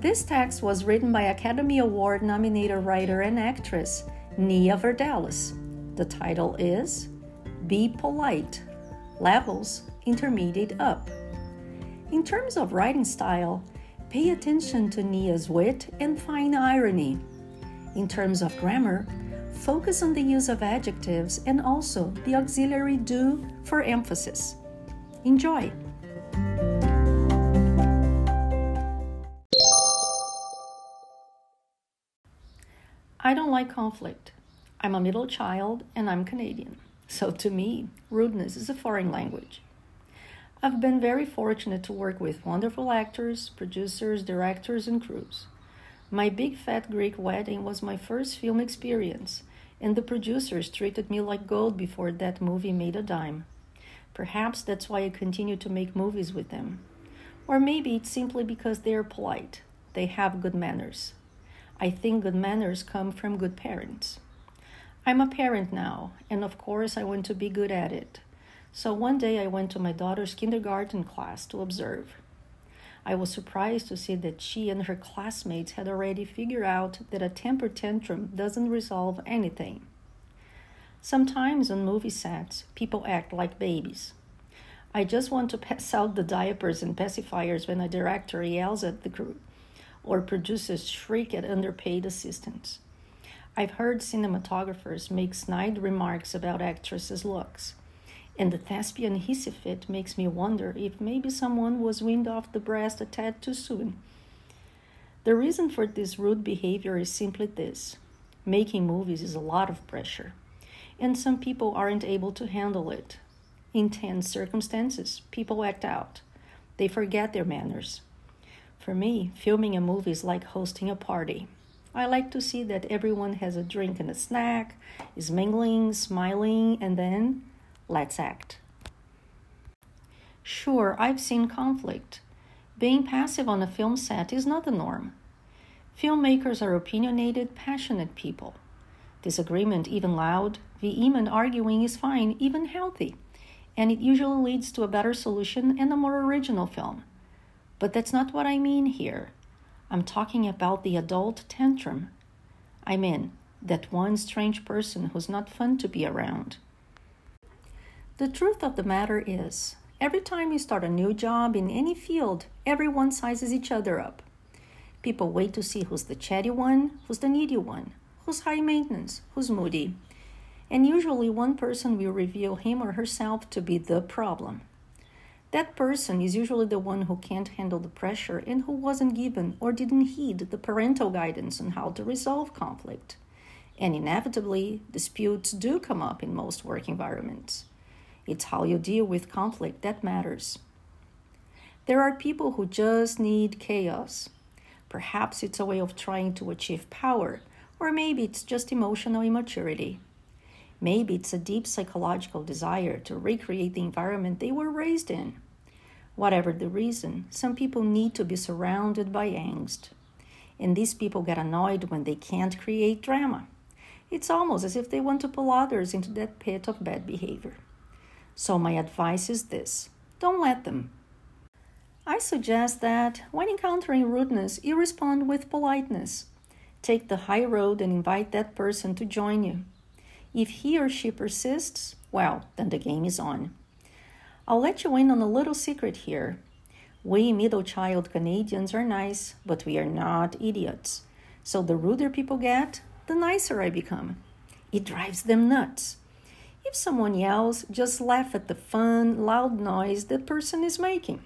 This text was written by Academy Award nominated writer and actress Nia Vardalos. The title is Be Polite Levels Intermediate Up. In terms of writing style, pay attention to Nia's wit and fine irony. In terms of grammar, focus on the use of adjectives and also the auxiliary do for emphasis. Enjoy! I don't like conflict. I'm a middle child and I'm Canadian. So to me, rudeness is a foreign language. I've been very fortunate to work with wonderful actors, producers, directors, and crews. My Big Fat Greek Wedding was my first film experience, and the producers treated me like gold before that movie made a dime. Perhaps that's why I continue to make movies with them. Or maybe it's simply because they are polite, they have good manners. I think good manners come from good parents. I'm a parent now, and of course, I want to be good at it. So one day I went to my daughter's kindergarten class to observe. I was surprised to see that she and her classmates had already figured out that a temper tantrum doesn't resolve anything. Sometimes on movie sets, people act like babies. I just want to pass out the diapers and pacifiers when a director yells at the crew, or producers shriek at underpaid assistants. I've heard cinematographers make snide remarks about actresses' looks and the thespian hissy fit makes me wonder if maybe someone was weaned off the breast a tad too soon. The reason for this rude behavior is simply this making movies is a lot of pressure, and some people aren't able to handle it. In tense circumstances, people act out, they forget their manners. For me, filming a movie is like hosting a party. I like to see that everyone has a drink and a snack, is mingling, smiling, and then Let's act. Sure, I've seen conflict. Being passive on a film set is not the norm. Filmmakers are opinionated, passionate people. Disagreement, even loud, vehement arguing, is fine, even healthy, and it usually leads to a better solution and a more original film. But that's not what I mean here. I'm talking about the adult tantrum. I mean, that one strange person who's not fun to be around. The truth of the matter is, every time you start a new job in any field, everyone sizes each other up. People wait to see who's the chatty one, who's the needy one, who's high maintenance, who's moody. And usually one person will reveal him or herself to be the problem. That person is usually the one who can't handle the pressure and who wasn't given or didn't heed the parental guidance on how to resolve conflict. And inevitably, disputes do come up in most work environments. It's how you deal with conflict that matters. There are people who just need chaos. Perhaps it's a way of trying to achieve power, or maybe it's just emotional immaturity. Maybe it's a deep psychological desire to recreate the environment they were raised in. Whatever the reason, some people need to be surrounded by angst. And these people get annoyed when they can't create drama. It's almost as if they want to pull others into that pit of bad behavior. So, my advice is this don't let them. I suggest that when encountering rudeness, you respond with politeness. Take the high road and invite that person to join you. If he or she persists, well, then the game is on. I'll let you in on a little secret here. We middle child Canadians are nice, but we are not idiots. So the ruder people get, the nicer I become. It drives them nuts. If someone yells, just laugh at the fun, loud noise the person is making.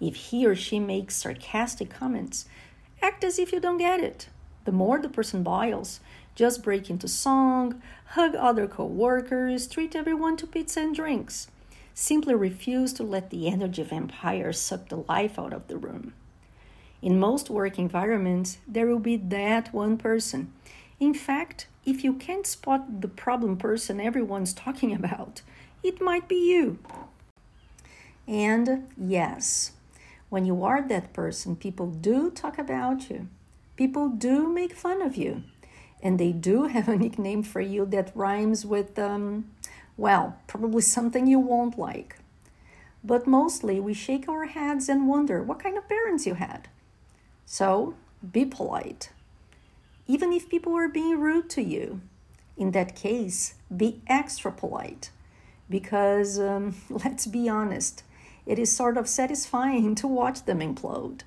If he or she makes sarcastic comments, act as if you don't get it. The more the person boils, just break into song, hug other co-workers, treat everyone to pizza and drinks. Simply refuse to let the energy vampire suck the life out of the room. In most work environments, there will be that one person. In fact, if you can't spot the problem person everyone's talking about, it might be you. And yes, when you are that person, people do talk about you. People do make fun of you, and they do have a nickname for you that rhymes with, um, well, probably something you won't like. But mostly we shake our heads and wonder what kind of parents you had. So be polite. Even if people are being rude to you, in that case, be extra polite. Because um, let's be honest, it is sort of satisfying to watch them implode.